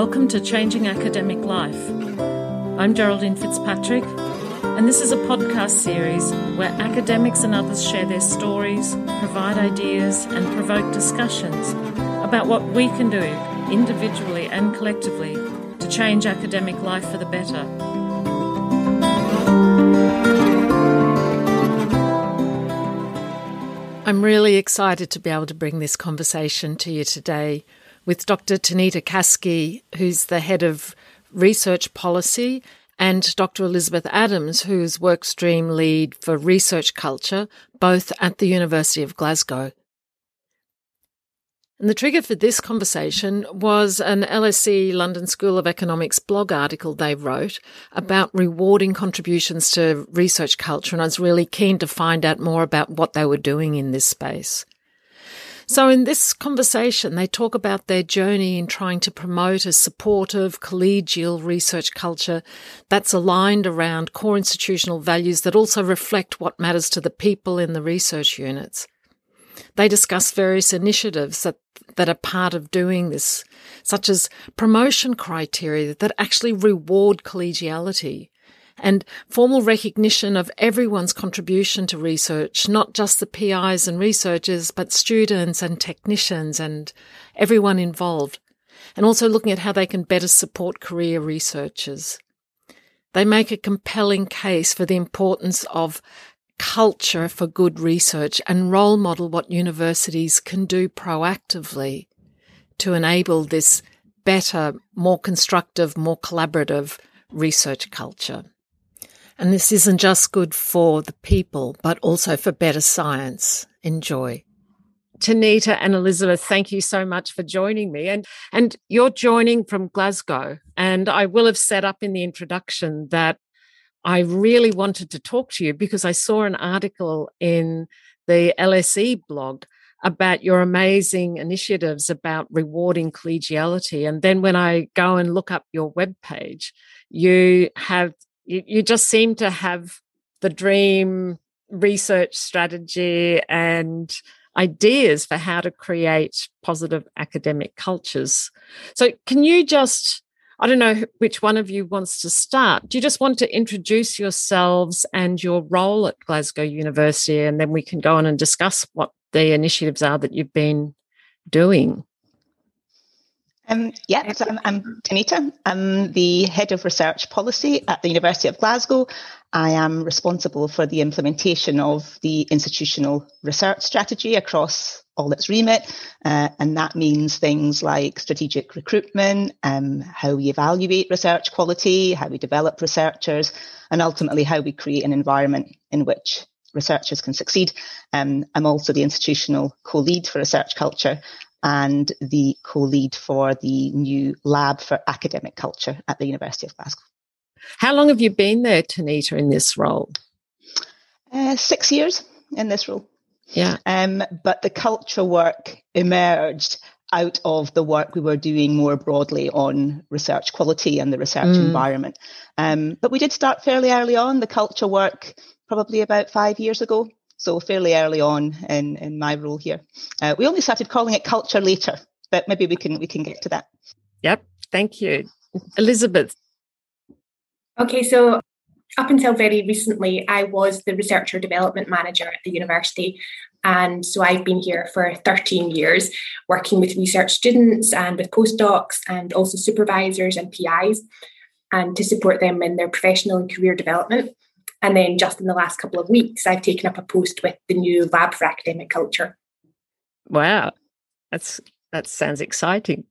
Welcome to Changing Academic Life. I'm Geraldine Fitzpatrick, and this is a podcast series where academics and others share their stories, provide ideas, and provoke discussions about what we can do individually and collectively to change academic life for the better. I'm really excited to be able to bring this conversation to you today with Dr. Tanita Casci, who's the head of research policy, and Dr. Elizabeth Adams, who's workstream lead for research culture, both at the University of Glasgow. And the trigger for this conversation was an LSE London School of Economics blog article they wrote about rewarding contributions to research culture. And I was really keen to find out more about what they were doing in this space. So in this conversation, they talk about their journey in trying to promote a supportive, collegial research culture that's aligned around core institutional values that also reflect what matters to the people in the research units. They discuss various initiatives that, that are part of doing this, such as promotion criteria that actually reward collegiality and formal recognition of everyone's contribution to research, not just the PIs and researchers, but students and technicians and everyone involved. And also looking at how they can better support career researchers. They make a compelling case for the importance of culture for good research and role model what universities can do proactively to enable this better, more constructive, more collaborative research culture. And this isn't just good for the people, but also for better science. Enjoy. Tanita and Elizabeth, thank you so much for joining me. And and you're joining from Glasgow. And I will have set up in the introduction that I really wanted to talk to you because I saw an article in the LSE blog about your amazing initiatives about rewarding collegiality. And then when I go and look up your webpage, you have you, you just seem to have the dream research strategy and ideas for how to create positive academic cultures. So, can you just, I don't know which one of you wants to start. Do you just want to introduce yourselves and your role at Glasgow University, and then we can go on and discuss what the initiatives are that you've been doing? Um, yeah, so I'm, I'm Tanita. I'm the head of research policy at the University of Glasgow. I am responsible for the implementation of the institutional research strategy across all its remit, uh, and that means things like strategic recruitment, um, how we evaluate research quality, how we develop researchers, and ultimately how we create an environment in which researchers can succeed. Um, I'm also the institutional co-lead for research culture, and the co-lead for the new lab for academic culture at the University of Glasgow. How long have you been there, Tanita, in this role? Uh, six years in this role. Yeah. Um, but the culture work emerged out of the work we were doing more broadly on research quality and the research mm. environment. Um, but we did start fairly early on the culture work, probably about five years ago so fairly early on in, in my role here. Uh, we only started calling it culture later, but maybe we can we can get to that. Yep, thank you, Elizabeth. Okay, so up until very recently, I was the researcher development manager at the university. And so I've been here for 13 years, working with research students and with postdocs and also supervisors and PIs, and to support them in their professional and career development. And then just in the last couple of weeks, I've taken up a post with the new Lab for Academic Culture. Wow, that's that sounds exciting.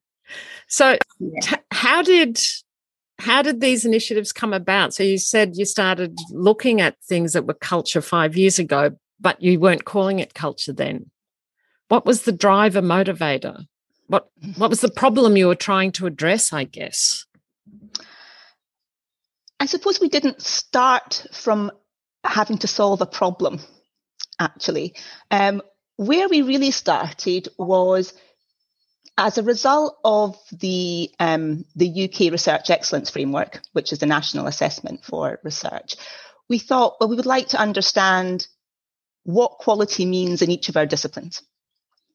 So, yeah. t- how did how did these initiatives come about? So you said you started looking at things that were culture five years ago, but you weren't calling it culture then. What was the driver motivator? What what was the problem you were trying to address? I guess. I suppose we didn't start from having to solve a problem, actually. Um, where we really started was as a result of the um, the UK Research Excellence Framework, which is the national assessment for research, we thought, well, we would like to understand what quality means in each of our disciplines.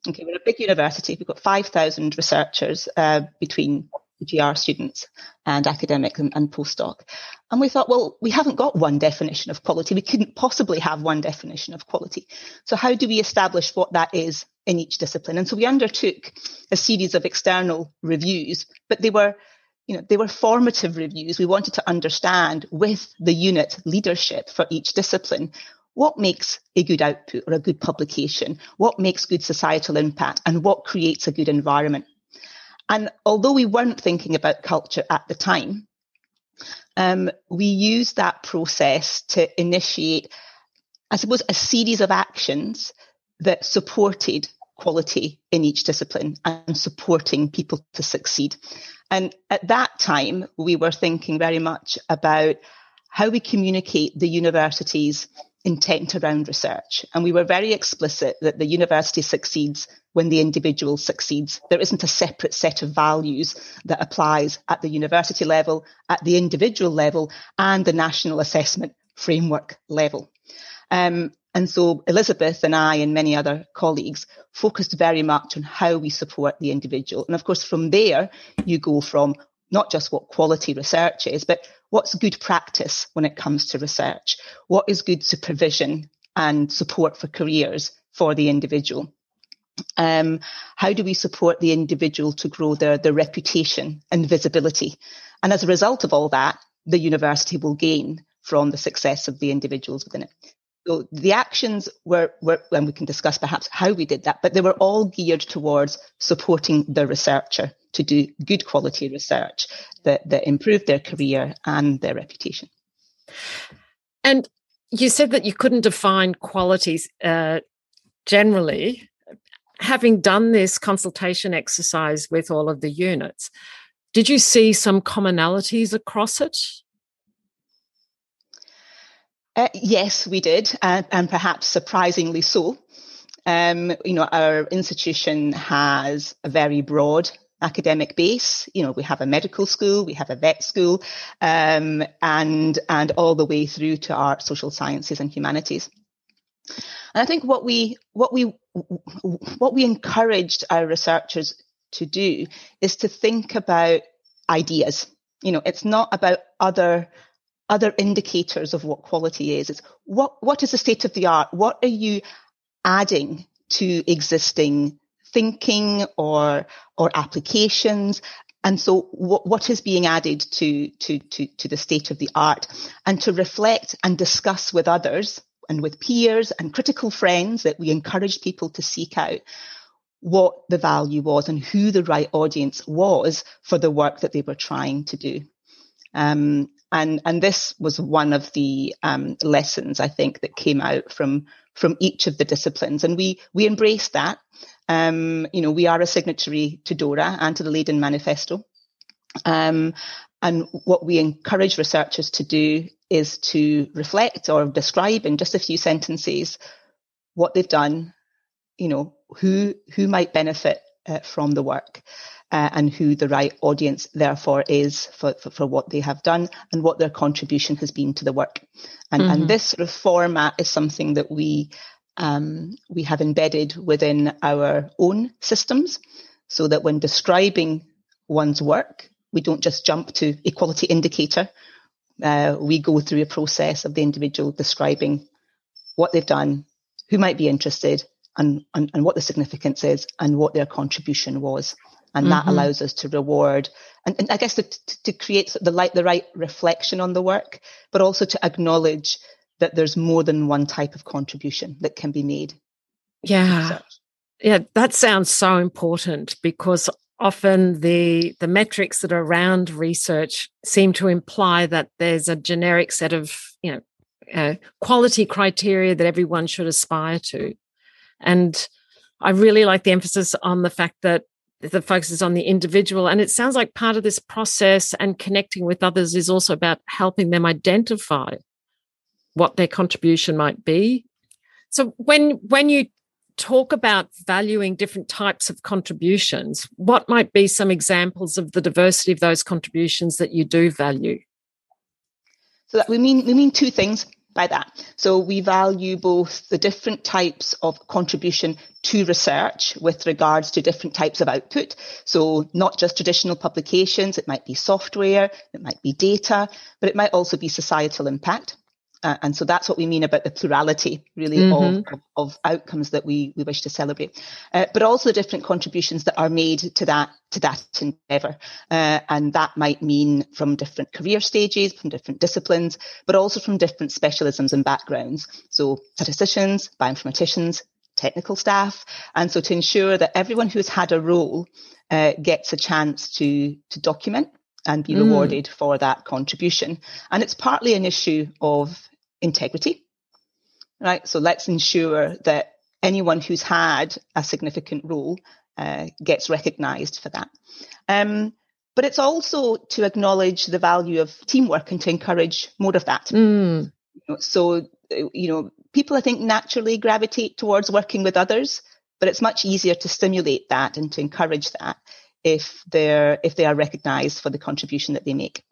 Okay, we're a big university. We've got 5,000 researchers uh, between GR students and academic and, and postdoc. And we thought, well, we haven't got one definition of quality. We couldn't possibly have one definition of quality. So how do we establish what that is in each discipline? And so we undertook a series of external reviews, but they were you know, they were formative reviews. We wanted to understand with the unit leadership for each discipline what makes a good output or a good publication, what makes good societal impact, and what creates a good environment. And although we weren't thinking about culture at the time, um, we used that process to initiate, I suppose, a series of actions that supported quality in each discipline and supporting people to succeed. And at that time, we were thinking very much about how we communicate the university's intent around research. And we were very explicit that the university succeeds when the individual succeeds. There isn't a separate set of values that applies at the university level, at the individual level, and the national assessment framework level. Um, and so Elizabeth and I and many other colleagues focused very much on how we support the individual. And of course, from there, you go from not just what quality research is, but what's good practice when it comes to research? What is good supervision and support for careers for the individual? Um, how do we support the individual to grow their, their reputation and visibility? And as a result of all that, the university will gain from the success of the individuals within it. So the actions were, were, and we can discuss perhaps how we did that, but they were all geared towards supporting the researcher to do good quality research that, that improved their career and their reputation. And you said that you couldn't define qualities uh, generally. Having done this consultation exercise with all of the units, did you see some commonalities across it? Uh, yes, we did, uh, and perhaps surprisingly so. Um, you know, our institution has a very broad academic base. You know, we have a medical school, we have a vet school, um, and and all the way through to our social sciences, and humanities. And I think what we what we what we encouraged our researchers to do is to think about ideas. You know, it's not about other other indicators of what quality is. It's what, what is the state of the art? What are you adding to existing thinking or, or applications? And so what, what is being added to, to, to, to the state of the art and to reflect and discuss with others and with peers and critical friends that we encourage people to seek out what the value was and who the right audience was for the work that they were trying to do. Um, and, and this was one of the um, lessons I think that came out from from each of the disciplines, and we we embraced that. Um, you know, we are a signatory to DORA and to the Leiden Manifesto. Um, and what we encourage researchers to do is to reflect or describe in just a few sentences what they've done, you know, who who might benefit uh, from the work uh, and who the right audience therefore is for, for, for, what they have done and what their contribution has been to the work. And, mm-hmm. and this sort of format is something that we um, we have embedded within our own systems so that when describing one's work, we don't just jump to equality indicator. Uh, we go through a process of the individual describing what they've done, who might be interested, and, and, and what the significance is, and what their contribution was and mm-hmm. that allows us to reward and, and I guess to, to create the right the right reflection on the work, but also to acknowledge that there's more than one type of contribution that can be made. Yeah, yeah, that sounds so important because often the the metrics that are around research seem to imply that there's a generic set of you know uh, quality criteria that everyone should aspire to, and I really like the emphasis on the fact that the focus is on the individual. And it sounds like part of this process and connecting with others is also about helping them identify what their contribution might be. So when when you talk about valuing different types of contributions, what might be some examples of the diversity of those contributions that you do value? So that we mean we mean two things. By that? So we value both the different types of contribution to research with regards to different types of output. So not just traditional publications, it might be software, it might be data, but it might also be societal impact. Uh, and so that's what we mean about the plurality, really, mm-hmm. of, of, outcomes that we, we wish to celebrate. Uh, but also the different contributions that are made to that to that endeavour, uh, and that might mean from different career stages, from different disciplines, but also from different specialisms and backgrounds. So statisticians, bioinformaticians, technical staff, and so to ensure that everyone who's had a role uh, gets a chance to to document and be mm. rewarded for that contribution. And it's partly an issue of integrity, right? So let's ensure that anyone who's had a significant role uh, gets recognised for that. Um, but it's also to acknowledge the value of teamwork and to encourage more of that. Mm. So, you know, people I think naturally gravitate towards working with others, but it's much easier to stimulate that and to encourage that if they're if they are recognised for the contribution that they make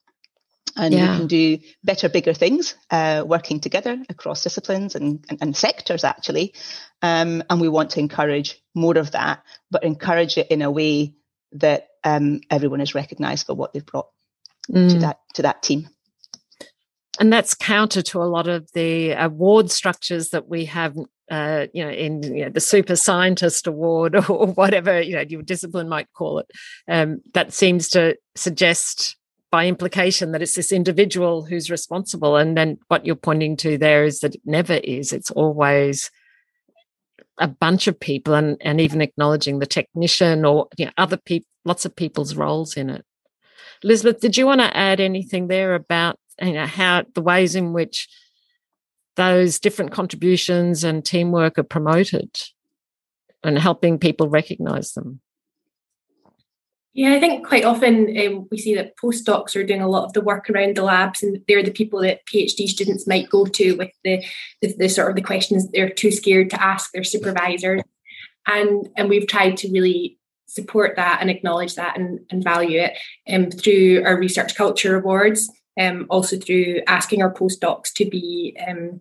and yeah. we can do better, bigger things, uh, working together across disciplines and, and, and sectors actually. Um, and we want to encourage more of that, but encourage it in a way that um, everyone is recognised for what they've brought mm. to that to that team. And that's counter to a lot of the award structures that we have uh, you know, in you know, the super scientist award or whatever you know your discipline might call it, um, that seems to suggest by implication that it's this individual who's responsible. And then what you're pointing to there is that it never is. It's always a bunch of people and, and even acknowledging the technician or you know, other people, lots of people's roles in it. Elizabeth, did you want to add anything there about you know how the ways in which those different contributions and teamwork are promoted and helping people recognize them? Yeah, I think quite often um, we see that postdocs are doing a lot of the work around the labs, and they're the people that PhD students might go to with the, the, the sort of the questions they're too scared to ask their supervisors, and and we've tried to really support that and acknowledge that and, and value it um, through our research culture awards, um, also through asking our postdocs to be um,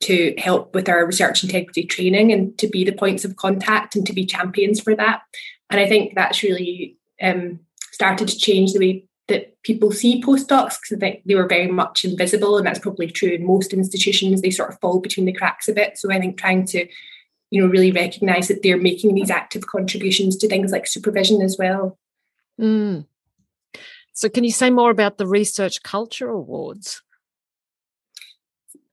to help with our research integrity training and to be the points of contact and to be champions for that. And I think that's really um, started to change the way that people see postdocs because I think they were very much invisible, and that's probably true in most institutions. They sort of fall between the cracks a bit. So I think trying to, you know, really recognise that they're making these active contributions to things like supervision as well. Mm. So can you say more about the Research Culture Awards?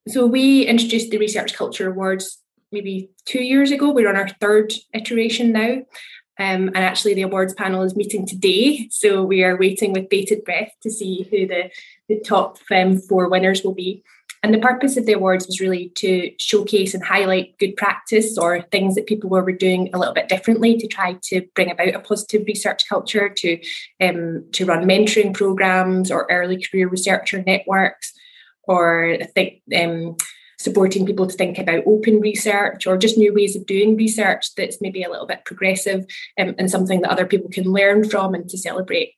So we introduced the Research Culture Awards maybe two years ago. We're on our third iteration now. Um, and actually, the awards panel is meeting today. So we are waiting with bated breath to see who the, the top um, four winners will be. And the purpose of the awards was really to showcase and highlight good practice or things that people were doing a little bit differently to try to bring about a positive research culture, to um, to run mentoring programs or early career researcher networks, or I think um, supporting people to think about open research or just new ways of doing research that's maybe a little bit progressive um, and something that other people can learn from and to celebrate.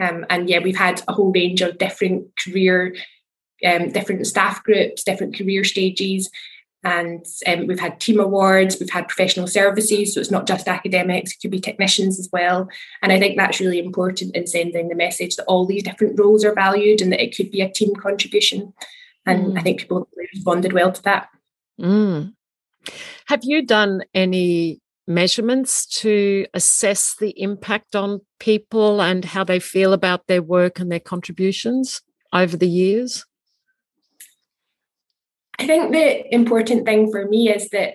Um, and yeah, we've had a whole range of different career, um, different staff groups, different career stages. And um, we've had team awards, we've had professional services, so it's not just academics, it could be technicians as well. And I think that's really important in sending the message that all these different roles are valued and that it could be a team contribution. And mm. I think people responded well to that. Mm. Have you done any measurements to assess the impact on people and how they feel about their work and their contributions over the years? I think the important thing for me is that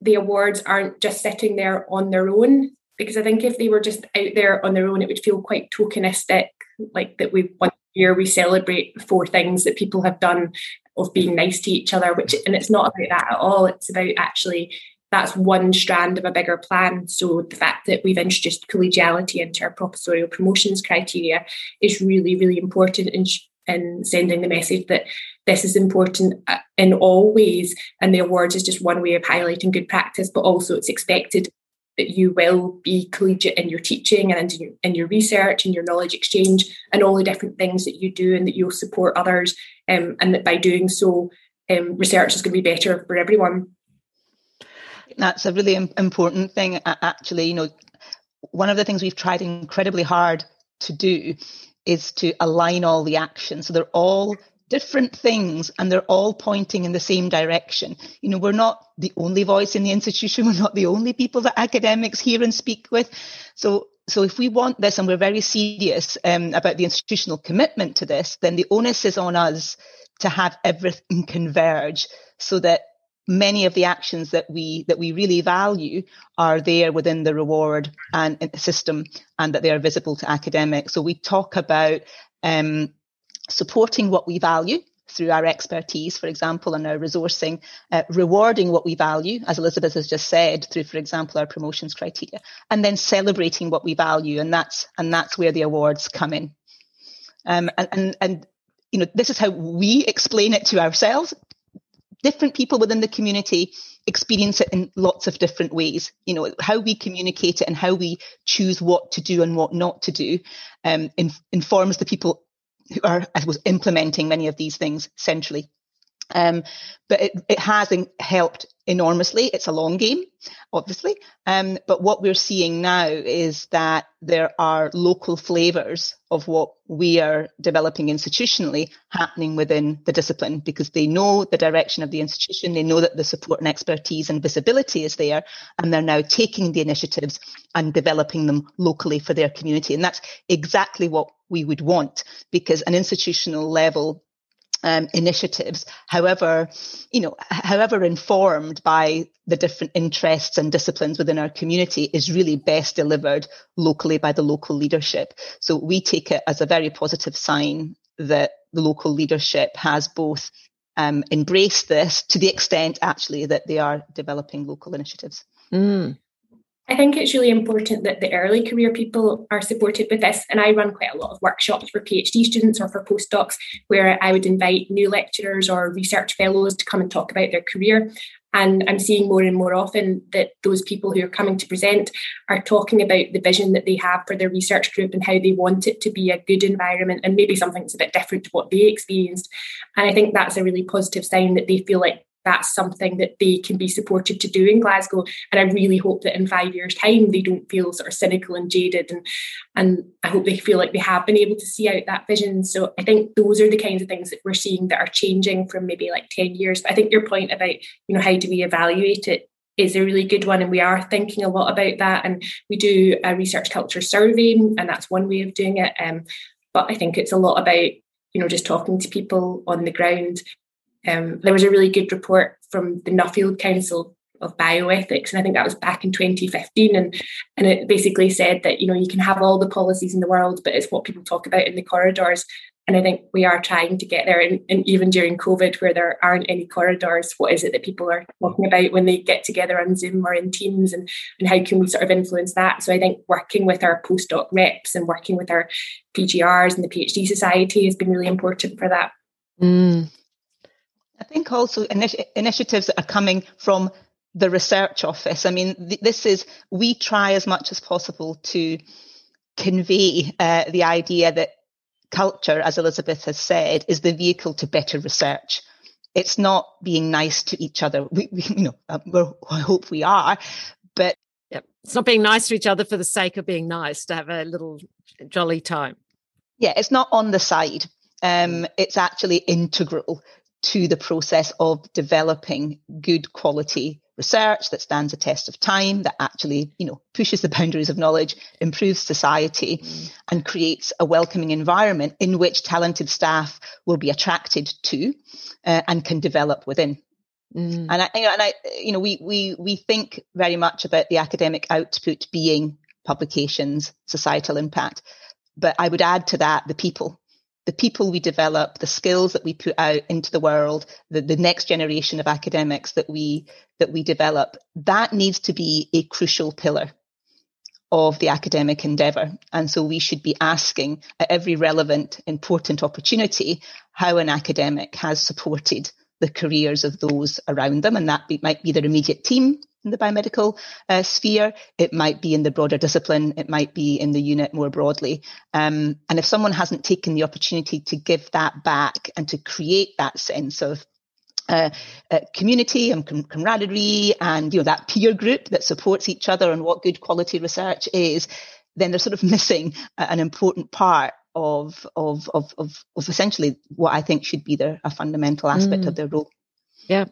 the awards aren't just sitting there on their own because I think if they were just out there on their own, it would feel quite tokenistic, like that we one year we celebrate four things that people have done of being nice to each other, which and it's not about that at all. It's about actually that's one strand of a bigger plan. So the fact that we've introduced collegiality into our professorial promotions criteria is really, really important in, in sending the message that this is important uh, in all ways. And the awards is just one way of highlighting good practice, but also it's expected that you will be collegiate in your teaching and in your, in your research and your knowledge exchange and all the different things that you do and that you'll support others um, and that by doing so um, research is going to be better for everyone. That's a really important thing, actually. You know, one of the things we've tried incredibly hard to do is to align all the actions. So they're all different things and they're all pointing in the same direction. You know, we're not the only voice in the institution. We're not the only people that academics hear and speak with. So, so if we want this and we're very serious um, about the institutional commitment to this, then the onus is on us to have everything converge so that many of the actions that we that we really value are there within the reward and system and that they are visible to academics so we talk about um, supporting what we value through our expertise, for example, and our resourcing, uh, rewarding what we value, as Elizabeth has just said, through, for example, our promotions criteria, and then celebrating what we value, and that's and that's where the awards come in. Um, and, and and you know, this is how we explain it to ourselves different people within the community experience it in lots of different ways. You know, how we communicate it and how we choose what to do and what not to do um, informs the people who are, I suppose, implementing many of these things centrally. Um, but it, it has helped enormously. It's a long game, obviously. Um, but what we're seeing now is that there are local flavors of what we are developing institutionally happening within the discipline because they know the direction of the institution. They know that the support and expertise and visibility is there. And they're now taking the initiatives and developing them locally for their community. And that's exactly what we would want because an institutional level um, initiatives, however, you know, however informed by the different interests and disciplines within our community is really best delivered locally by the local leadership. So we take it as a very positive sign that the local leadership has both um, embraced this to the extent actually that they are developing local initiatives. Mm. I think it's really important that the early career people are supported with this. And I run quite a lot of workshops for PhD students or for postdocs where I would invite new lecturers or research fellows to come and talk about their career. And I'm seeing more and more often that those people who are coming to present are talking about the vision that they have for their research group and how they want it to be a good environment and maybe something that's a bit different to what they experienced. And I think that's a really positive sign that they feel like that's something that they can be supported to do in Glasgow. And I really hope that in five years' time they don't feel sort of cynical and jaded and and I hope they feel like they have been able to see out that vision. So I think those are the kinds of things that we're seeing that are changing from maybe like 10 years. But I think your point about, you know, how do we evaluate it is a really good one and we are thinking a lot about that and we do a research culture survey and that's one way of doing it um, but i think it's a lot about you know just talking to people on the ground um, there was a really good report from the Nuffield Council of Bioethics, and I think that was back in 2015, and and it basically said that you know you can have all the policies in the world, but it's what people talk about in the corridors. And I think we are trying to get there, and, and even during COVID, where there aren't any corridors, what is it that people are talking about when they get together on Zoom or in Teams, and and how can we sort of influence that? So I think working with our postdoc reps and working with our PGRs and the PhD Society has been really important for that. Mm. I think also initi- initiatives that are coming from the research office. I mean, th- this is, we try as much as possible to convey uh, the idea that culture, as Elizabeth has said, is the vehicle to better research. It's not being nice to each other. We, we you know, uh, I hope we are, but yep. it's not being nice to each other for the sake of being nice to have a little jolly time. Yeah, it's not on the side. Um, it's actually integral to the process of developing good quality research that stands the test of time, that actually, you know, pushes the boundaries of knowledge, improves society, mm. and creates a welcoming environment in which talented staff will be attracted to uh, and can develop within. Mm. And I, you know, and I, you know, we we we think very much about the academic output being publications, societal impact, but I would add to that the people the people we develop, the skills that we put out into the world, the, the next generation of academics that we that we develop, that needs to be a crucial pillar of the academic endeavor. And so we should be asking at every relevant, important opportunity how an academic has supported the careers of those around them. And that be, might be their immediate team, in the biomedical uh, sphere. It might be in the broader discipline. It might be in the unit more broadly. Um, and if someone hasn't taken the opportunity to give that back and to create that sense of uh, uh, community and com- camaraderie and you know that peer group that supports each other and what good quality research is, then they're sort of missing an important part of of of of, of essentially what I think should be their a fundamental aspect mm. of their role. Yeah.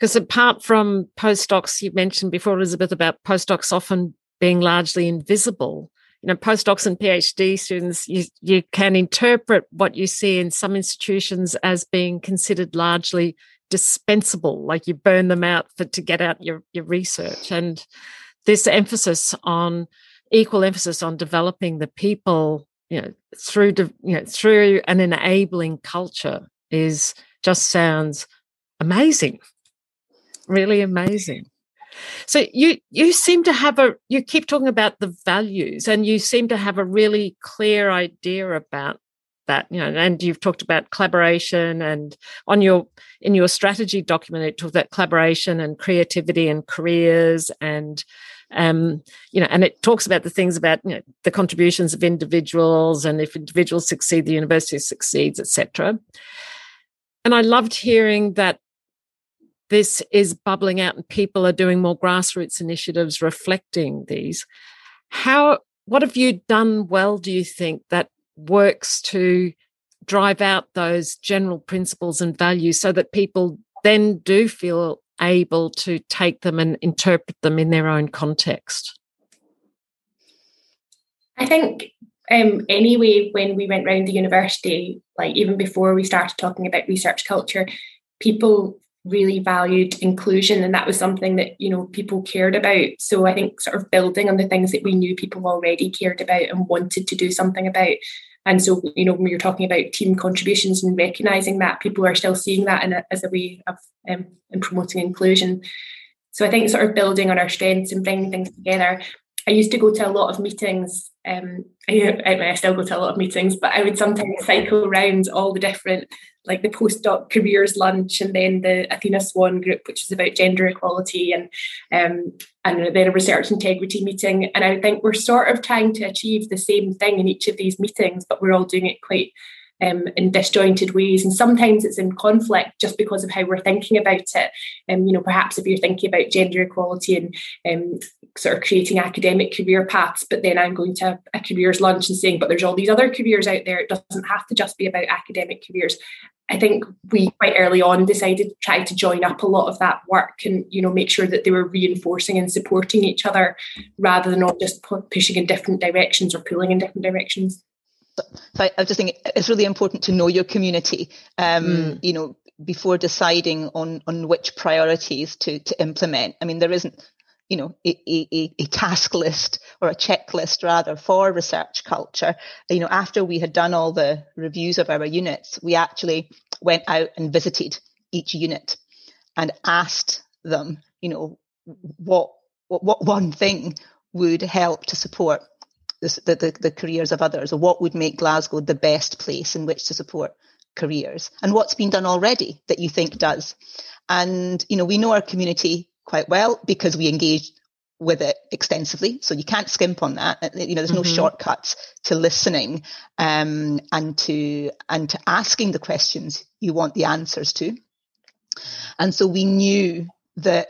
Because apart from postdocs, you mentioned before, Elizabeth, about postdocs often being largely invisible. You know, postdocs and PhD students, you, you can interpret what you see in some institutions as being considered largely dispensable, like you burn them out for to get out your, your research. And this emphasis on equal emphasis on developing the people, you know, through you know through an enabling culture is just sounds amazing, really amazing. So you you seem to have a you keep talking about the values and you seem to have a really clear idea about that you know and you've talked about collaboration and on your in your strategy document it talks about collaboration and creativity and careers and um, you know, and it talks about the things about you know, the contributions of individuals, and if individuals succeed, the university succeeds, etc. And I loved hearing that this is bubbling out, and people are doing more grassroots initiatives reflecting these. How? What have you done well? Do you think that works to drive out those general principles and values so that people then do feel able to take them and interpret them in their own context? I think um, anyway, when we went round the university, like even before we started talking about research culture, people really valued inclusion and that was something that you know people cared about so i think sort of building on the things that we knew people already cared about and wanted to do something about and so, you know, when you're talking about team contributions and recognizing that, people are still seeing that a, as a way of um, in promoting inclusion. So I think sort of building on our strengths and bringing things together. I used to go to a lot of meetings. Um, I, I, still go to a lot of meetings, but I would sometimes cycle around all the different like the postdoc careers lunch and then the Athena Swan group, which is about gender equality and um, and then a research integrity meeting. And I think we're sort of trying to achieve the same thing in each of these meetings, but we're all doing it quite um, in disjointed ways. And sometimes it's in conflict just because of how we're thinking about it. And, um, you know, perhaps if you're thinking about gender equality and um, sort of creating academic career paths, but then I'm going to a careers lunch and saying, but there's all these other careers out there. It doesn't have to just be about academic careers. I think we quite early on decided to try to join up a lot of that work and you know make sure that they were reinforcing and supporting each other rather than all just pushing in different directions or pulling in different directions. So I, I just think it's really important to know your community. Um, mm. You know, before deciding on on which priorities to to implement. I mean, there isn't you know a, a, a task list or a checklist rather for research culture. You know, after we had done all the reviews of our units, we actually went out and visited each unit and asked them, you know, what what, what one thing would help to support the, the, the careers of others, or what would make Glasgow the best place in which to support careers, and what's been done already that you think does. And you know, we know our community quite well because we engage with it extensively. So you can't skimp on that. Uh, you know, there's no mm-hmm. shortcuts to listening um, and to and to asking the questions you want the answers to. And so we knew that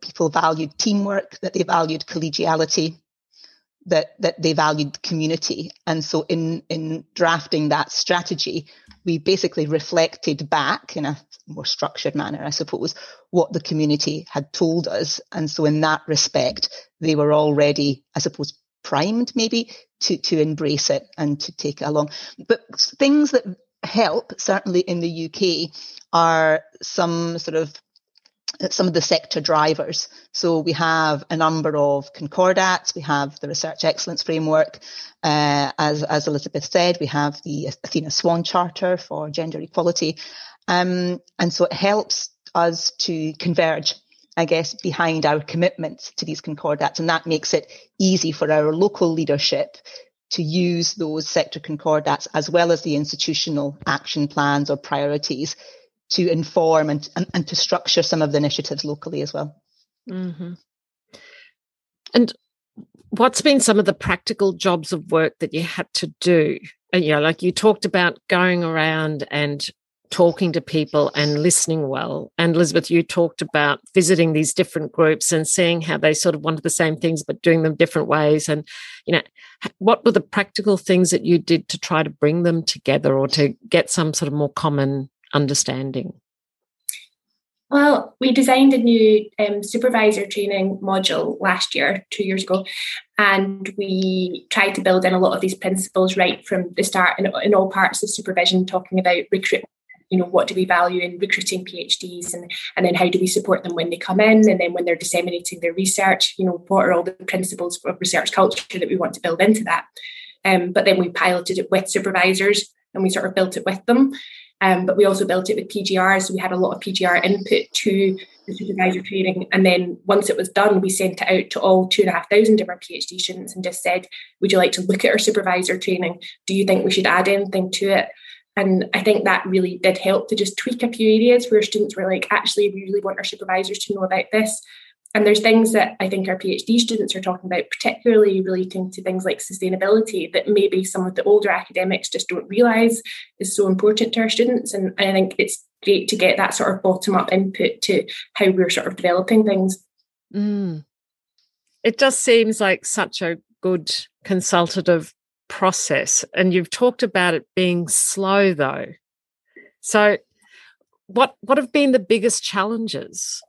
people valued teamwork, that they valued collegiality, that that they valued community. And so in in drafting that strategy, we basically reflected back in a more structured manner, I suppose, what the community had told us. And so in that respect, they were already, I suppose, primed maybe to, to embrace it and to take it along. But things that help, certainly in the UK, are some sort of some of the sector drivers. So we have a number of concordats. We have the Research Excellence Framework. Uh, as, as Elizabeth said, we have the Athena Swan Charter for gender equality. Um, and so it helps us to converge, I guess, behind our commitments to these concordats. And that makes it easy for our local leadership to use those sector concordats as well as the institutional action plans or priorities to inform and, and, and to structure some of the initiatives locally as well. Mm-hmm. And what's been some of the practical jobs of work that you had to do? And, you know, like you talked about going around and talking to people and listening well. And Elizabeth, you talked about visiting these different groups and seeing how they sort of wanted the same things but doing them different ways. And, you know, what were the practical things that you did to try to bring them together or to get some sort of more common understanding? Well, we designed a new um, supervisor training module last year, two years ago, and we tried to build in a lot of these principles right from the start in, in all parts of supervision, talking about recruitment you know what do we value in recruiting phds and and then how do we support them when they come in and then when they're disseminating their research you know what are all the principles of research culture that we want to build into that um, but then we piloted it with supervisors and we sort of built it with them um, but we also built it with PGR, so we had a lot of PGR input to the supervisor training. And then once it was done, we sent it out to all two and a half thousand of our PhD students and just said, Would you like to look at our supervisor training? Do you think we should add anything to it? And I think that really did help to just tweak a few areas where students were like, actually, we really want our supervisors to know about this. And there's things that I think our PhD students are talking about, particularly relating to things like sustainability, that maybe some of the older academics just don't realise is so important to our students. And I think it's great to get that sort of bottom up input to how we're sort of developing things. Mm. It just seems like such a good consultative process. And you've talked about it being slow, though. So, what what have been the biggest challenges?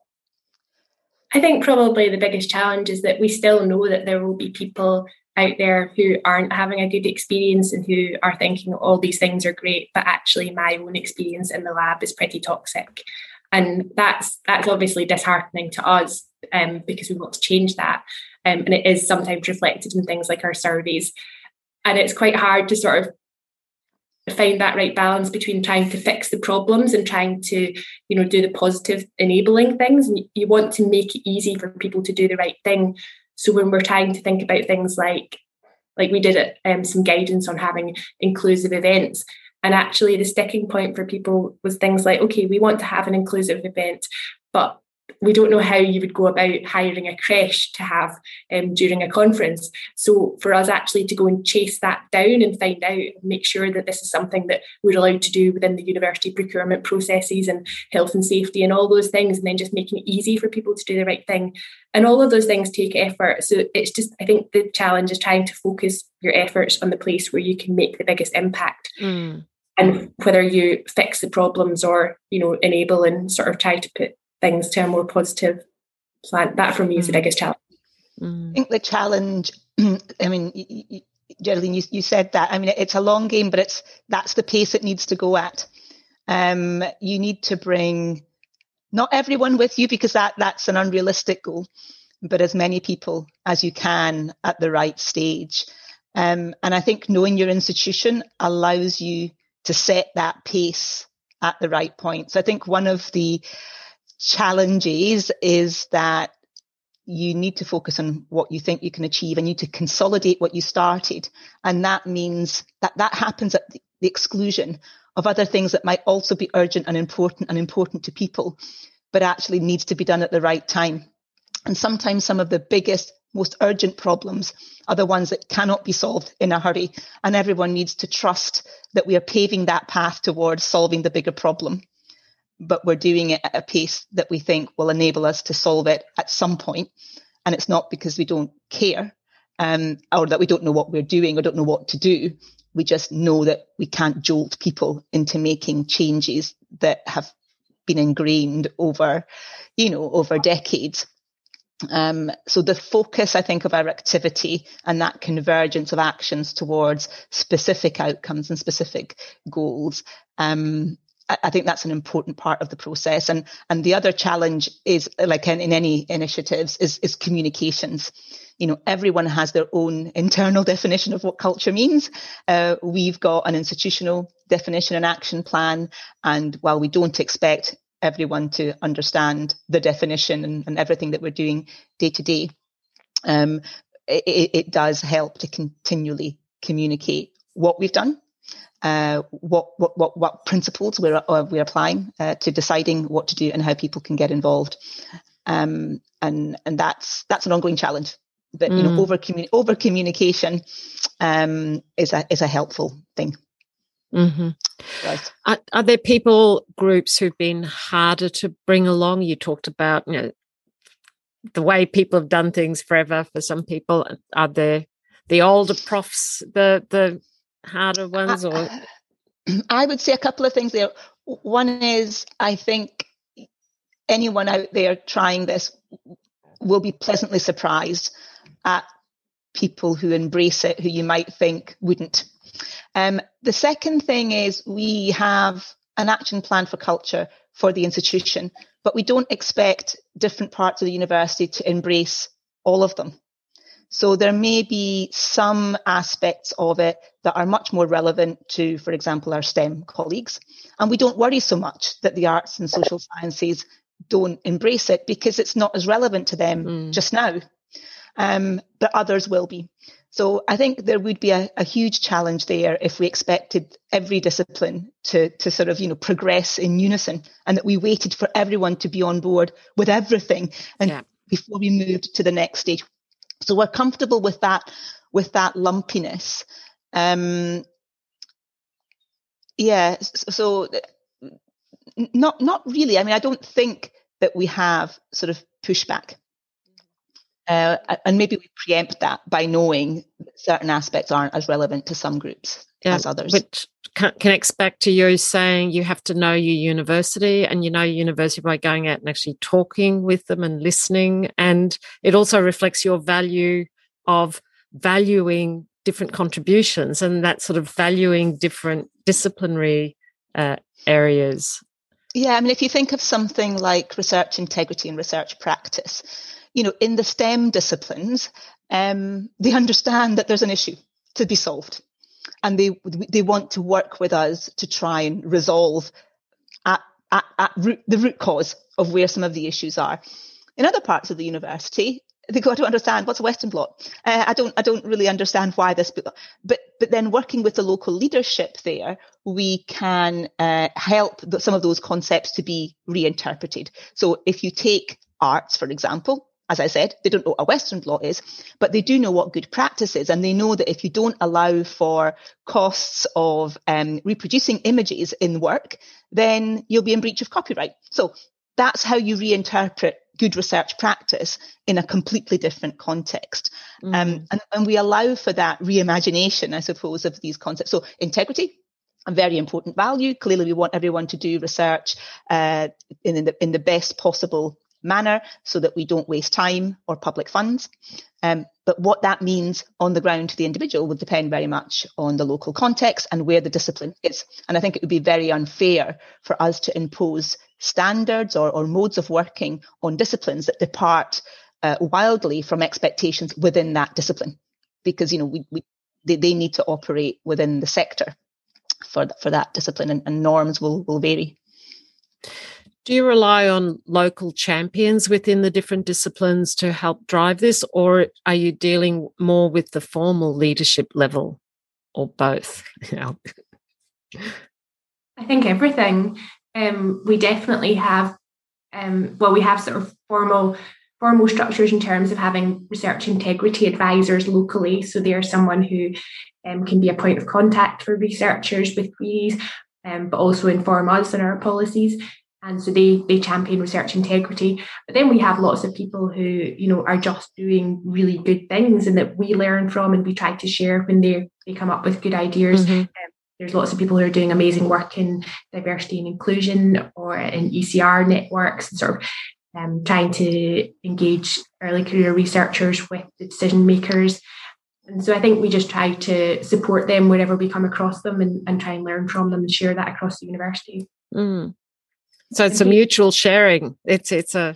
I think probably the biggest challenge is that we still know that there will be people out there who aren't having a good experience and who are thinking all these things are great, but actually my own experience in the lab is pretty toxic. And that's that's obviously disheartening to us um, because we want to change that. Um, and it is sometimes reflected in things like our surveys and it's quite hard to sort of find that right balance between trying to fix the problems and trying to you know do the positive enabling things. And you want to make it easy for people to do the right thing. So when we're trying to think about things like like we did it, um, some guidance on having inclusive events. And actually the sticking point for people was things like okay we want to have an inclusive event but we don't know how you would go about hiring a creche to have um, during a conference. So for us actually to go and chase that down and find out, make sure that this is something that we're allowed to do within the university procurement processes and health and safety and all those things, and then just making it easy for people to do the right thing. And all of those things take effort. So it's just, I think the challenge is trying to focus your efforts on the place where you can make the biggest impact. Mm. And whether you fix the problems or, you know, enable and sort of try to put things to a more positive plan. That for me is the mm. biggest challenge. Mm. I think the challenge, I mean, Geraldine, you, you said that. I mean, it's a long game, but it's that's the pace it needs to go at. Um, you need to bring not everyone with you because that that's an unrealistic goal, but as many people as you can at the right stage. Um, and I think knowing your institution allows you to set that pace at the right point. So I think one of the challenges is that you need to focus on what you think you can achieve and you need to consolidate what you started. And that means that that happens at the, exclusion of other things that might also be urgent and important and important to people, but actually needs to be done at the right time. And sometimes some of the biggest, most urgent problems are the ones that cannot be solved in a hurry. And everyone needs to trust that we are paving that path towards solving the bigger problem but we're doing it at a pace that we think will enable us to solve it at some point. And it's not because we don't care um, or that we don't know what we're doing or don't know what to do. We just know that we can't jolt people into making changes that have been ingrained over, you know, over decades. Um, so the focus, I think, of our activity and that convergence of actions towards specific outcomes and specific goals um, I think that's an important part of the process. And and the other challenge is like in, in any initiatives is is communications. You know, everyone has their own internal definition of what culture means. Uh, we've got an institutional definition and action plan. And while we don't expect everyone to understand the definition and, and everything that we're doing day to day, um, it, it does help to continually communicate what we've done uh, what, what, what, what principles we're, uh, we're applying uh, to deciding what to do and how people can get involved. Um, and, and that's, that's an ongoing challenge. But, mm. you know, mm. over, over communication um, is, a, is a helpful thing. Mm-hmm. Right. Are, are, there people groups who've been harder to bring along? You talked about you know the way people have done things forever. For some people, are there the older profs the the harder ones, or I would say a couple of things there. One is I think anyone out there trying this will be pleasantly surprised at people who embrace it who you might think wouldn't. Um, the second thing is we have an action plan for culture for the institution, but we don't expect different parts of the university to embrace all of them. So there may be some aspects of it that are much more relevant to, for example, our STEM colleagues. And we don't worry so much that the arts and social sciences don't embrace it because it's not as relevant to them mm. just now. Um, but others will be. So I think there would be a, a, huge challenge there if we expected every discipline to, to sort of, you know, progress in unison and that we waited for everyone to be on board with everything and yeah. before we moved to the next stage. So we're comfortable with that, with that lumpiness. Um, yeah. So not, not really. I mean, I don't think that we have sort of pushback. Uh, and maybe we preempt that by knowing that certain aspects aren't as relevant to some groups yeah, as others. Which can, can expect to you saying you have to know your university and you know your university by going out and actually talking with them and listening. And it also reflects your value of valuing different contributions and that sort of valuing different disciplinary uh, areas. Yeah, I mean, if you think of something like research integrity and research practice, you know, in the STEM disciplines, um, they understand that there's an issue to be solved, and they they want to work with us to try and resolve at, at, at root, the root cause of where some of the issues are. In other parts of the university, they got to understand what's a Western blot. Uh, I don't, I don't really understand why this, but, but, then working with the local leadership there, we can uh, help some of those concepts to be reinterpreted. So if you take arts, for example, as I said, they don't know what a Western blot is, but they do know what good practice is. And they know that if you don't allow for costs of um, reproducing images in work, then you'll be in breach of copyright. So that's how you reinterpret good research practice in a completely different context. Mm. Um, and, and we allow for that reimagination, I suppose, of these concepts. So integrity, a very important value. Clearly, we want everyone to do research uh, in, the, in the best possible manner so that we don't waste time or public funds. Um, but what that means on the ground to the individual would depend very much on the local context and where the discipline is. And I think it would be very unfair for us to impose standards or, or modes of working on disciplines that depart uh, wildly from expectations within that discipline. Because, you know, we, we they, they need to operate within the sector for, for that discipline and, and norms will, will vary. Do you rely on local champions within the different disciplines to help drive this, or are you dealing more with the formal leadership level, or both? I think everything. Um, we definitely have, um, well, we have sort of formal formal structures in terms of having research integrity advisors locally. So they're someone who um, can be a point of contact for researchers with queries, um, but also inform us on our policies and so they they champion research integrity but then we have lots of people who you know are just doing really good things and that we learn from and we try to share when they they come up with good ideas mm-hmm. um, there's lots of people who are doing amazing work in diversity and inclusion or in ECR networks and sort of um, trying to engage early career researchers with the decision makers. And so I think we just try to support them wherever we come across them and, and try and learn from them and share that across the university. Mm. So it's a mutual sharing. It's it's a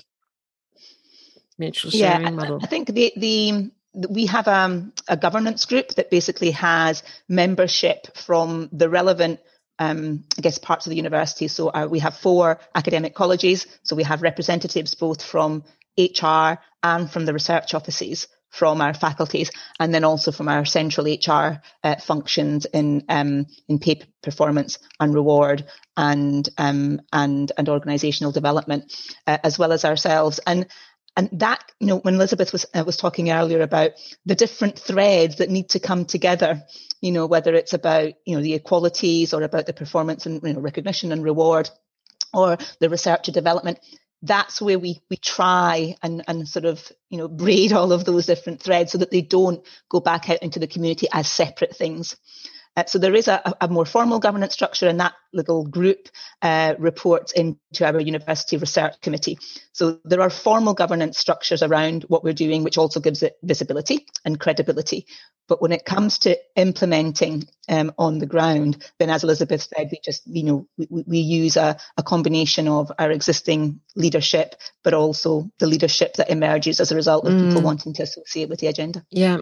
mutual sharing yeah, model. I think the the we have um, a governance group that basically has membership from the relevant um, I guess parts of the university. So uh, we have four academic colleges. So we have representatives both from HR and from the research offices from our faculties, and then also from our central HR uh, functions in um, in pay performance and reward and um, and and organisational development, uh, as well as ourselves. And And that, you know, when Elizabeth was uh, was talking earlier about the different threads that need to come together, you know, whether it's about you know the equalities or about the performance and you know recognition and reward, or the research and development. That's where we we try and and sort of you know braid all of those different threads so that they don't go back out into the community as separate things. Uh, so there is a, a, more formal governance structure, and that little group uh, reports into our university research committee. So there are formal governance structures around what we're doing, which also gives it visibility and credibility. But when it comes to implementing um, on the ground, then as Elizabeth said, we just, you know, we, we use a, a combination of our existing leadership, but also the leadership that emerges as a result of mm. people wanting to associate with the agenda. Yeah.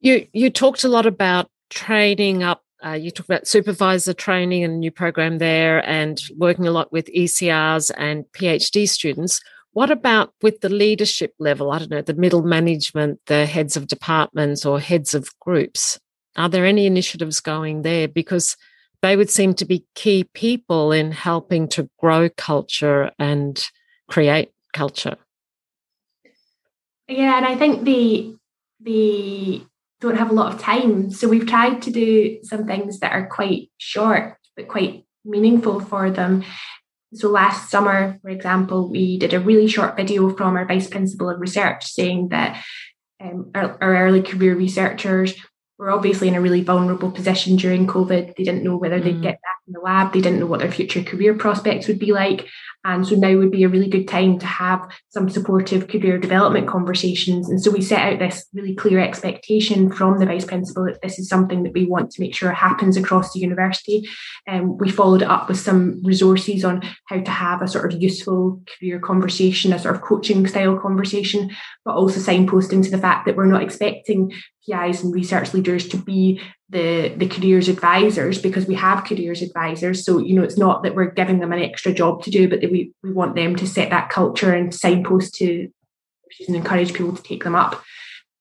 You you talked a lot about training up. Uh, you talk about supervisor training and a new program there, and working a lot with ECRs and PhD students. What about with the leadership level? I don't know, the middle management, the heads of departments or heads of groups. Are there any initiatives going there? Because they would seem to be key people in helping to grow culture and create culture. Yeah, and I think the the don't have a lot of time. So we've tried to do some things that are quite short but quite meaningful for them. So last summer, for example, we did a really short video from our vice principal of research saying that um, our, our, early career researchers were obviously in a really vulnerable position during COVID. They didn't know whether mm. they'd get back in the lab. They didn't know what their future career prospects would be like. And so now would be a really good time to have some supportive career development conversations. And so we set out this really clear expectation from the vice principal that this is something that we want to make sure happens across the university. And um, we followed up with some resources on how to have a sort of useful career conversation, a sort of coaching style conversation, but also signposting to the fact that we're not expecting PIs and research leaders to be the the careers advisors because we have careers advisors so you know it's not that we're giving them an extra job to do but that we we want them to set that culture and signpost to and encourage people to take them up.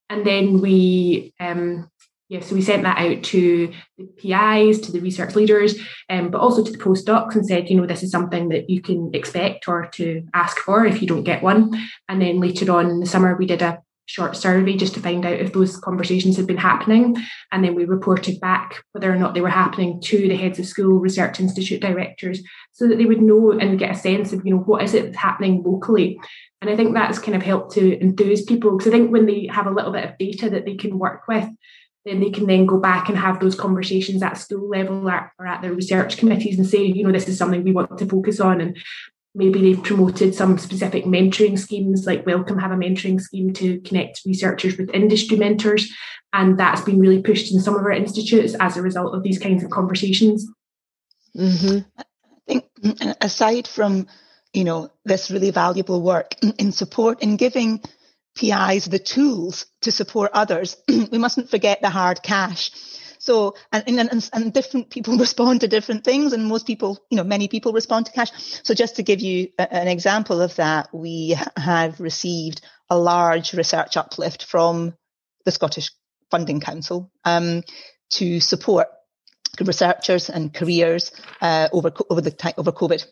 And then we um yeah so we sent that out to the pis to the research leaders um, but also to the postdocs and said you know this is something that you can expect or to ask for if you don't get one. And then later on in the summer we did a short survey just to find out if those conversations had been happening. And then we reported back whether or not they were happening to the heads of school, research institute directors, so that they would know and get a sense of, you know, what is it that's happening locally. And I think that's kind of helped to enthuse people because I think when they have a little bit of data that they can work with, then they can then go back and have those conversations at school level or, at their research committees and say, you know, this is something we want to focus on. And maybe they've promoted some specific mentoring schemes like Wellcome have a mentoring scheme to connect researchers with industry mentors and that's been really pushed in some of our institutes as a result of these kinds of conversations mm-hmm. i think aside from you know this really valuable work in support in giving pis the tools to support others we mustn't forget the hard cash so, and, and, and different people respond to different things and most people, you know, many people respond to cash. So just to give you an example of that, we have received a large research uplift from the Scottish Funding Council um, to support researchers and careers uh, over over the over COVID.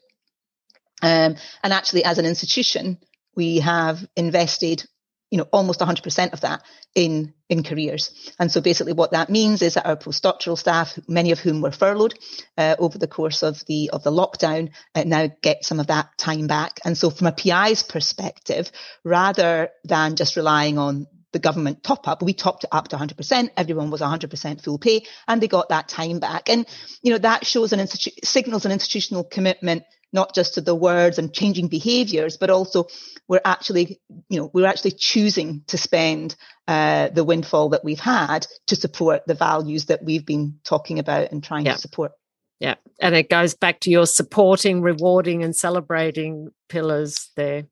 Um, and actually, as an institution, we have invested you know, almost 100% of that in, in careers. And so basically what that means is that our postdoctoral staff, many of whom were furloughed uh, over the course of the, of the lockdown, uh, now get some of that time back. And so from a PI's perspective, rather than just relying on the government top up. We topped it up to 100%. Everyone was 100% full pay and they got that time back. And, you know, that shows an institu- signals an institutional commitment not just to the words and changing behaviors, but also we're actually, you know, we're actually choosing to spend uh, the windfall that we've had to support the values that we've been talking about and trying yeah. to support. Yeah. And it goes back to your supporting, rewarding, and celebrating pillars there.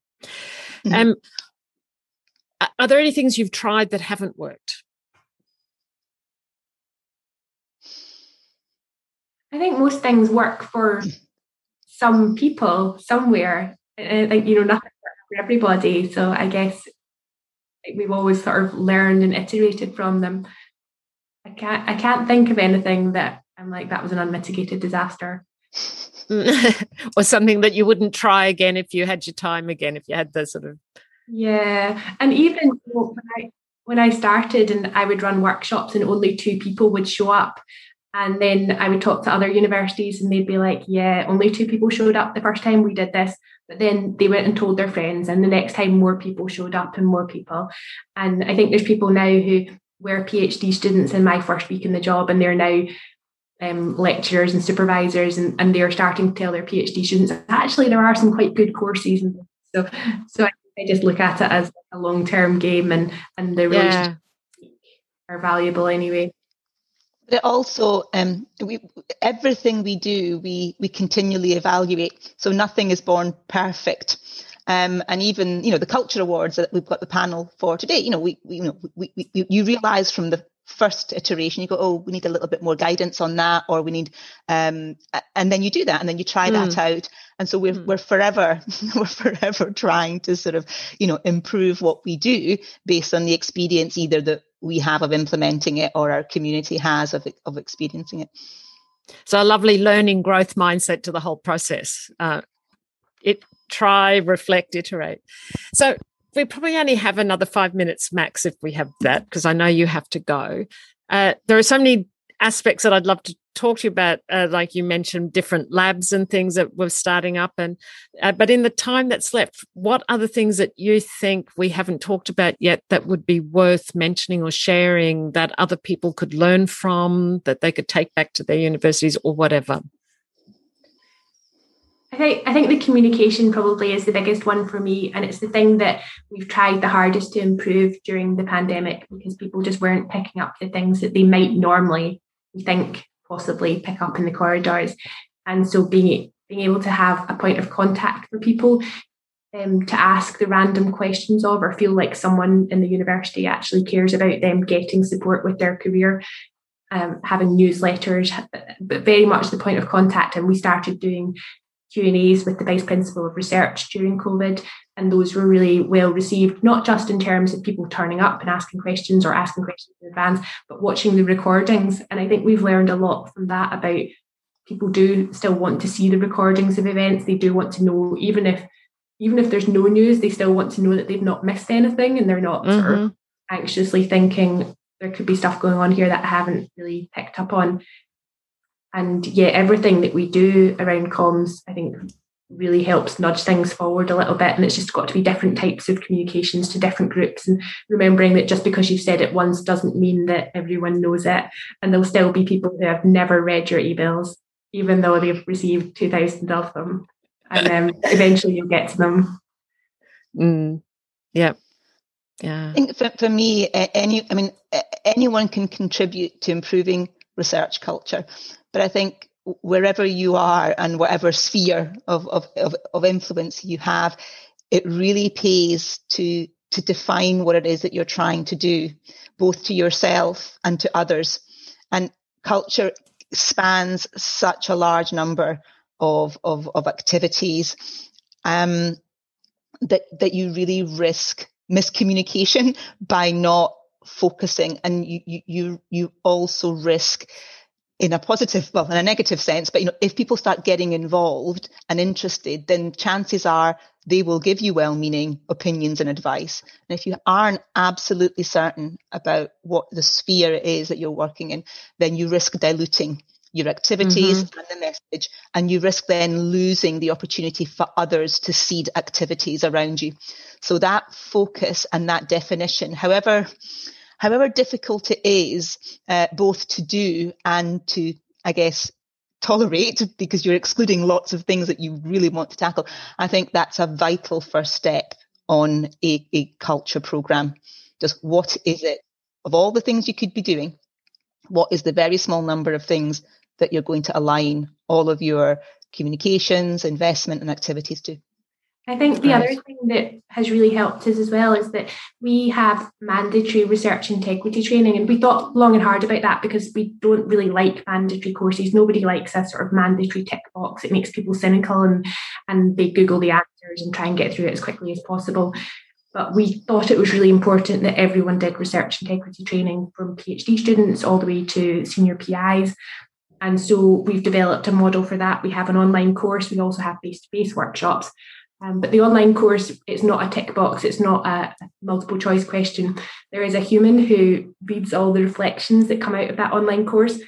Mm-hmm. Um, are there any things you've tried that haven't worked? I think most things work for some people somewhere. Uh, I think, you know, nothing for everybody. So I guess we've always sort of learned and iterated from them. I can't I can't think of anything that I'm like that was an unmitigated disaster. or something that you wouldn't try again if you had your time again, if you had the sort of. Yeah. And even when I, when I started and I would run workshops and only two people would show up. And then I would talk to other universities and they'd be like, yeah, only two people showed up the first time we did this. But then they went and told their friends, and the next time more people showed up and more people. And I think there's people now who were PhD students in my first week in the job, and they're now um, lecturers and supervisors, and, and they're starting to tell their PhD students actually there are some quite good courses. And so, so I, I just look at it as a long term game, and and the yeah. are valuable anyway. But also, um, we, everything we do, we, we continually evaluate. So nothing is born perfect. Um, and even, you know, the culture awards that we've got the panel for today, you know, we, we you know, we, we, you realize from the first iteration, you go, oh, we need a little bit more guidance on that, or we need, um, and then you do that, and then you try mm. that out. And so we're, mm. we're forever, we're forever trying to sort of, you know, improve what we do based on the experience either that we have of implementing it or our community has of, of experiencing it. So a lovely learning growth mindset to the whole process. Uh, it try, reflect, iterate. So we probably only have another five minutes max if we have that, because I know you have to go. Uh, there are so many aspects that I'd love to talk to you about, uh, like you mentioned, different labs and things that we're starting up. And uh, but in the time that's left, what other things that you think we haven't talked about yet that would be worth mentioning or sharing that other people could learn from, that they could take back to their universities or whatever? I think I think the communication probably is the biggest one for me, and it's the thing that we've tried the hardest to improve during the pandemic because people just weren't picking up the things that they might normally think possibly pick up in the corridors, and so being being able to have a point of contact for people um, to ask the random questions of or feel like someone in the university actually cares about them getting support with their career um, having newsletters but very much the point of contact. And we started doing Q&As with the Vice Principal of Research during COVID, and those were really well received, not just in terms of people turning up and asking questions or asking questions in advance, but watching the recordings. And I think we've learned a lot from that about people do still want to see the recordings of events. They do want to know, even if even if there's no news, they still want to know that they've not missed anything and they're not mm-hmm. sort of mm-hmm. anxiously thinking there could be stuff going on here that I haven't really picked up on and yeah, everything that we do around comms, I think really helps nudge things forward a little bit. And it's just got to be different types of communications to different groups. And remembering that just because you've said it once doesn't mean that everyone knows it. And there'll still be people who have never read your emails, even though they've received 2,000 of them. And then um, eventually you'll get to them. Mm. Yeah. Yeah. I think for, for me, any, I mean, anyone can contribute to improving research culture. But I think wherever you are and whatever sphere of, of, of, of influence you have, it really pays to to define what it is that you're trying to do, both to yourself and to others. And culture spans such a large number of of, of activities um, that that you really risk miscommunication by not focusing, and you you you also risk in a positive, well, in a negative sense, but you know, if people start getting involved and interested, then chances are they will give you well-meaning opinions and advice. And if you aren't absolutely certain about what the sphere is that you're working in, then you risk diluting your activities mm-hmm. and the message, and you risk then losing the opportunity for others to seed activities around you. So that focus and that definition, however however difficult it is, uh, both to do and to, I guess, tolerate because you're excluding lots of things that you really want to tackle. I think that's a vital first step on a, a culture program. Just what is it of all the things you could be doing? What is the very small number of things that you're going to align all of your communications, investment and activities to? I think the other thing that has really helped us as well is that we have mandatory research integrity training, and we thought long and hard about that because we don't really like mandatory courses. Nobody likes a sort of mandatory tick box. It makes people cynical and and they Google the answers and try and get through it as quickly as possible. But we thought it was really important that everyone did research integrity training from PhD students all the way to senior PIs And so we've developed a model for that. We have an online course. We also have face to face workshops. Um, but the online course, it's not a tick box, it's not a multiple choice question. There is a human who reads all the reflections that come out of that online course.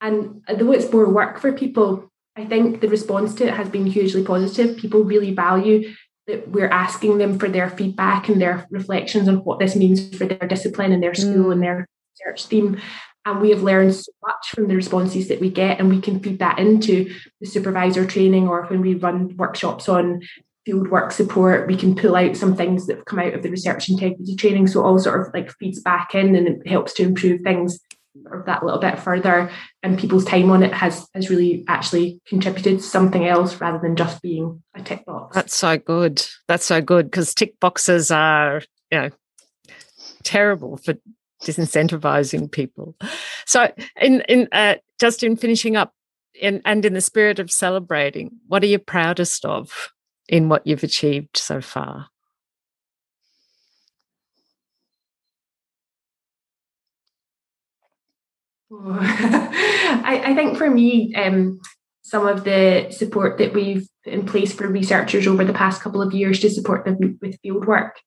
And though it's more work for people, I think the response to it has been hugely positive. People really value that we're asking them for their feedback and their reflections on what this means for their discipline and their school mm. and their research theme. And we have learned so much from the responses that we get, and we can feed that into the supervisor training or when we run workshops on field work support, we can pull out some things that have come out of the research integrity training. So all sort of like feeds back in and it helps to improve things of that little bit further. And people's time on it has has really actually contributed to something else rather than just being a tick box. That's so good. That's so good because tick boxes are, you know, terrible for disincentivizing people. So in in uh, just in finishing up in, and in the spirit of celebrating, what are you proudest of? In what you've achieved so far? I, I, think for me, um, some of the support that we've in place for researchers over the past couple of years to support them with field work,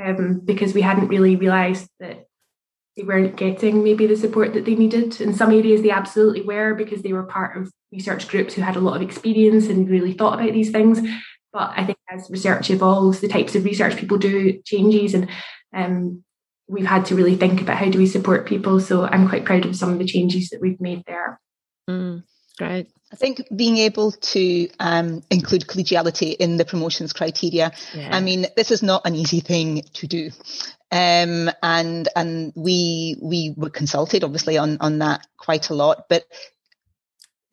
um, because we hadn't really realised that they weren't getting maybe the support that they needed. In some areas, they absolutely were because they were part of research groups who had a lot of experience and really thought about these things. But I think as research evolves, the types of research people do changes, and um, we've had to really think about how do we support people. So I'm quite proud of some of the changes that we've made there. Mm, great. I think being able to um, include collegiality in the promotions criteria. Yeah. I mean, this is not an easy thing to do, um, and and we we were consulted obviously on on that quite a lot. But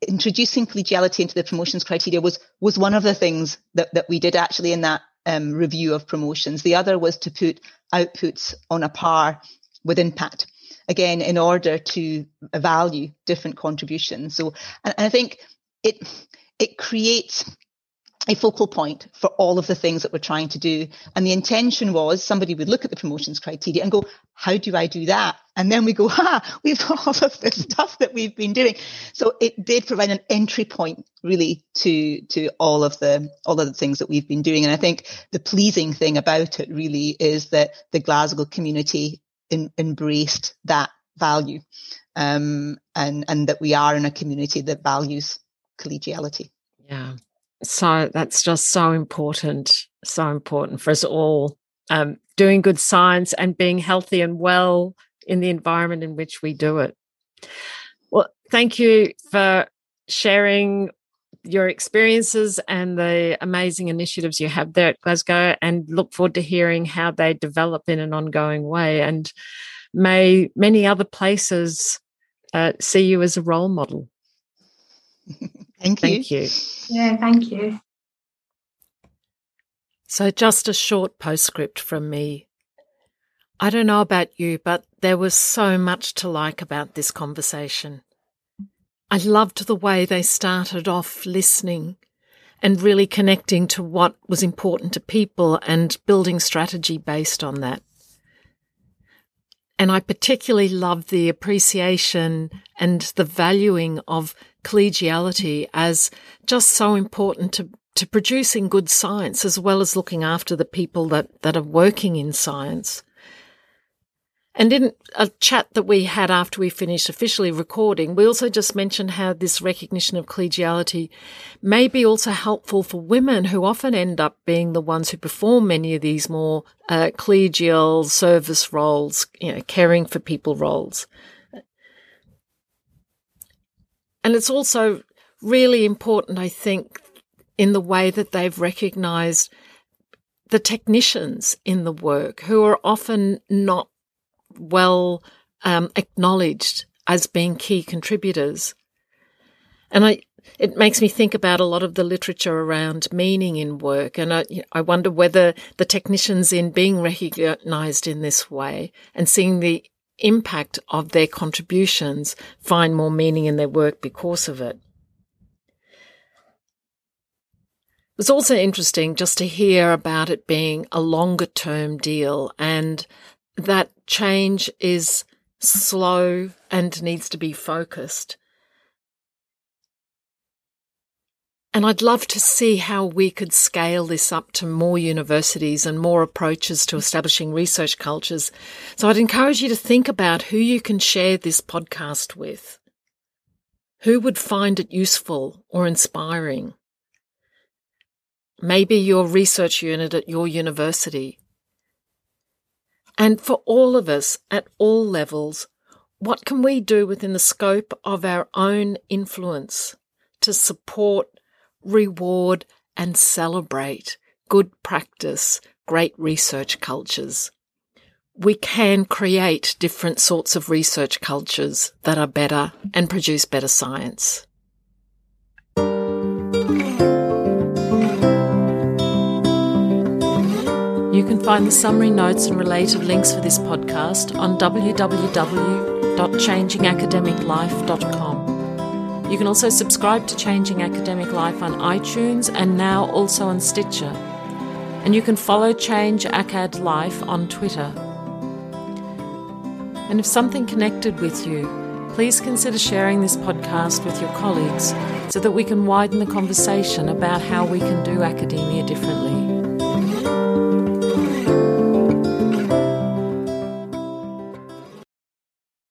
introducing collegiality into the promotions criteria was was one of the things that, that we did actually in that um, review of promotions. The other was to put outputs on a par with impact. Again, in order to value different contributions. So, and, I think it it creates a focal point for all of the things that we're trying to do. And the intention was somebody would look at the promotions criteria and go, how do I do that? And then we go, ha, we've got all of this stuff that we've been doing. So it did provide an entry point really to, to all of the, all of the things that we've been doing. And I think the pleasing thing about it really is that the Glasgow community in, embraced that value. Um, and, and that we are in a community that values collegiality. Yeah. So that's just so important, so important for us all. Um, doing good science and being healthy and well in the environment in which we do it. Well, thank you for sharing your experiences and the amazing initiatives you have there at Glasgow and look forward to hearing how they develop in an ongoing way. And may many other places uh, see you as a role model. Thank you. Thank you. Yeah, thank you. So, just a short postscript from me. I don't know about you, but there was so much to like about this conversation. I loved the way they started off listening and really connecting to what was important to people and building strategy based on that. And I particularly love the appreciation and the valuing of collegiality as just so important to, to producing good science as well as looking after the people that, that are working in science. And in a chat that we had after we finished officially recording, we also just mentioned how this recognition of collegiality may be also helpful for women who often end up being the ones who perform many of these more uh, collegial service roles, you know, caring for people roles. And it's also really important, I think, in the way that they've recognized the technicians in the work who are often not well um, acknowledged as being key contributors. And I, it makes me think about a lot of the literature around meaning in work. And I, I wonder whether the technicians in being recognized in this way and seeing the impact of their contributions find more meaning in their work because of it. It was also interesting just to hear about it being a longer term deal and that change is slow and needs to be focused. And I'd love to see how we could scale this up to more universities and more approaches to establishing research cultures. So I'd encourage you to think about who you can share this podcast with. Who would find it useful or inspiring? Maybe your research unit at your university. And for all of us at all levels, what can we do within the scope of our own influence to support reward, and celebrate good practice, great research cultures. We can create different sorts of research cultures that are better and produce better science. You can find the summary notes and related links for this podcast on www.changingacademiclife.com. You can also subscribe to Changing Academic Life on iTunes and now also on Stitcher. And you can follow Change Acad Life on Twitter. And if something connected with you, please consider sharing this podcast with your colleagues so that we can widen the conversation about how we can do academia differently.